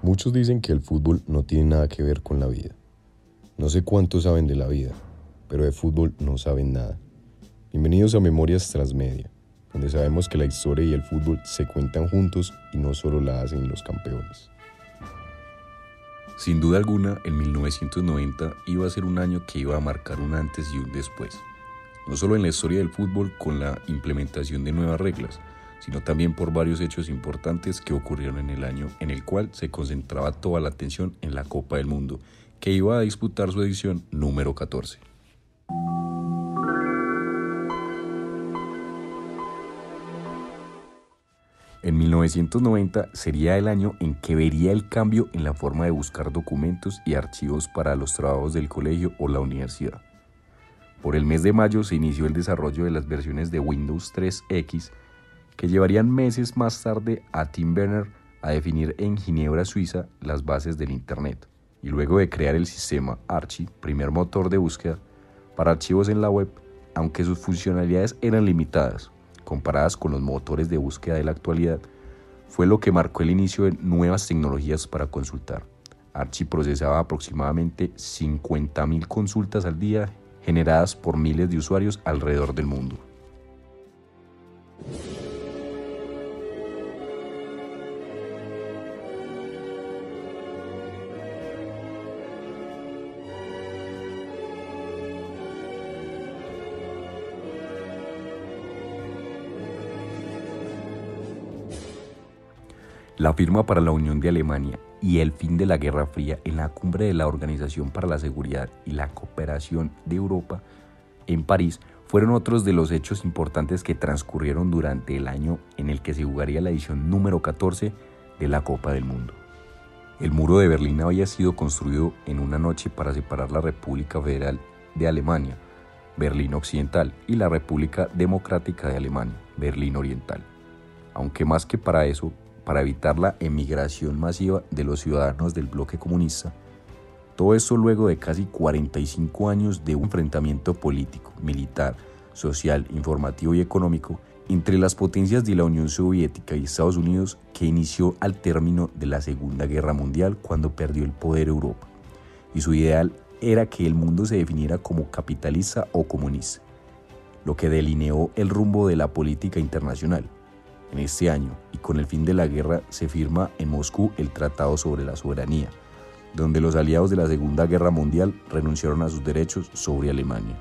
Muchos dicen que el fútbol no tiene nada que ver con la vida. No sé cuántos saben de la vida, pero de fútbol no saben nada. Bienvenidos a Memorias Transmedia, donde sabemos que la historia y el fútbol se cuentan juntos y no solo la hacen los campeones. Sin duda alguna, el 1990 iba a ser un año que iba a marcar un antes y un después, no solo en la historia del fútbol con la implementación de nuevas reglas, sino también por varios hechos importantes que ocurrieron en el año en el cual se concentraba toda la atención en la Copa del Mundo, que iba a disputar su edición número 14. En 1990 sería el año en que vería el cambio en la forma de buscar documentos y archivos para los trabajos del colegio o la universidad. Por el mes de mayo se inició el desarrollo de las versiones de Windows 3X que llevarían meses más tarde a Tim Berners a definir en Ginebra, Suiza, las bases del Internet, y luego de crear el sistema Archie, primer motor de búsqueda para archivos en la web, aunque sus funcionalidades eran limitadas, comparadas con los motores de búsqueda de la actualidad, fue lo que marcó el inicio de nuevas tecnologías para consultar. Archie procesaba aproximadamente 50.000 consultas al día generadas por miles de usuarios alrededor del mundo. La firma para la Unión de Alemania y el fin de la Guerra Fría en la cumbre de la Organización para la Seguridad y la Cooperación de Europa en París fueron otros de los hechos importantes que transcurrieron durante el año en el que se jugaría la edición número 14 de la Copa del Mundo. El muro de Berlín había sido construido en una noche para separar la República Federal de Alemania, Berlín Occidental, y la República Democrática de Alemania, Berlín Oriental. Aunque más que para eso, para evitar la emigración masiva de los ciudadanos del bloque comunista. Todo esto luego de casi 45 años de enfrentamiento político, militar, social, informativo y económico entre las potencias de la Unión Soviética y Estados Unidos que inició al término de la Segunda Guerra Mundial cuando perdió el poder Europa. Y su ideal era que el mundo se definiera como capitalista o comunista, lo que delineó el rumbo de la política internacional. En este año, y con el fin de la guerra, se firma en Moscú el Tratado sobre la Soberanía, donde los aliados de la Segunda Guerra Mundial renunciaron a sus derechos sobre Alemania.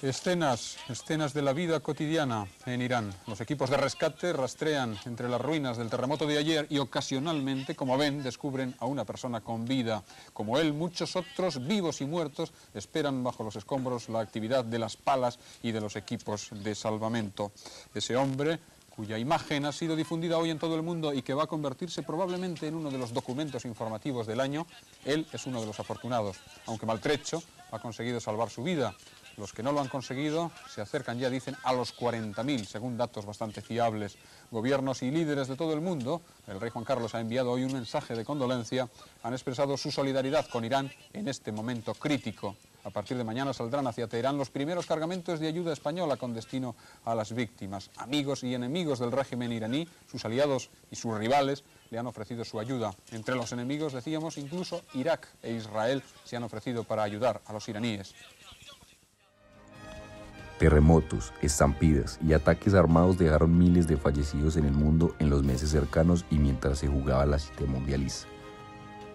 Escenas, escenas de la vida cotidiana en Irán. Los equipos de rescate rastrean entre las ruinas del terremoto de ayer y ocasionalmente, como ven, descubren a una persona con vida. Como él, muchos otros, vivos y muertos, esperan bajo los escombros la actividad de las palas y de los equipos de salvamento. Ese hombre cuya imagen ha sido difundida hoy en todo el mundo y que va a convertirse probablemente en uno de los documentos informativos del año, él es uno de los afortunados. Aunque maltrecho, ha conseguido salvar su vida los que no lo han conseguido se acercan ya, dicen, a los 40.000, según datos bastante fiables. Gobiernos y líderes de todo el mundo, el rey Juan Carlos ha enviado hoy un mensaje de condolencia, han expresado su solidaridad con Irán en este momento crítico. A partir de mañana saldrán hacia Teherán los primeros cargamentos de ayuda española con destino a las víctimas. Amigos y enemigos del régimen iraní, sus aliados y sus rivales, le han ofrecido su ayuda. Entre los enemigos, decíamos, incluso Irak e Israel se han ofrecido para ayudar a los iraníes. Terremotos, estampidas y ataques armados dejaron miles de fallecidos en el mundo en los meses cercanos y mientras se jugaba la cita mundialista.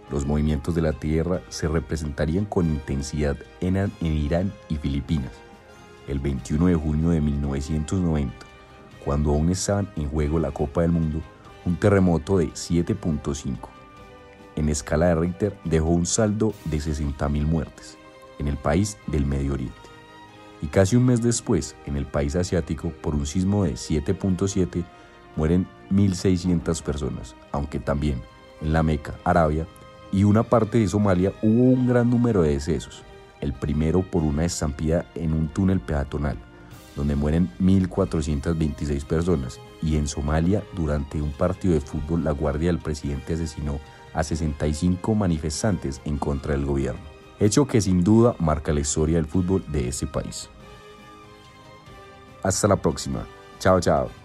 Los movimientos de la Tierra se representarían con intensidad en, en Irán y Filipinas. El 21 de junio de 1990, cuando aún estaban en juego la Copa del Mundo, un terremoto de 7.5 en escala de Richter dejó un saldo de 60.000 muertes en el país del Medio Oriente y casi un mes después, en el país asiático, por un sismo de 7.7, mueren 1.600 personas, aunque también en la Meca, Arabia, y una parte de Somalia hubo un gran número de decesos, el primero por una estampida en un túnel peatonal, donde mueren 1.426 personas, y en Somalia, durante un partido de fútbol, la guardia del presidente asesinó a 65 manifestantes en contra del gobierno, hecho que sin duda marca la historia del fútbol de ese país. Hasta la próxima. Chao, chao.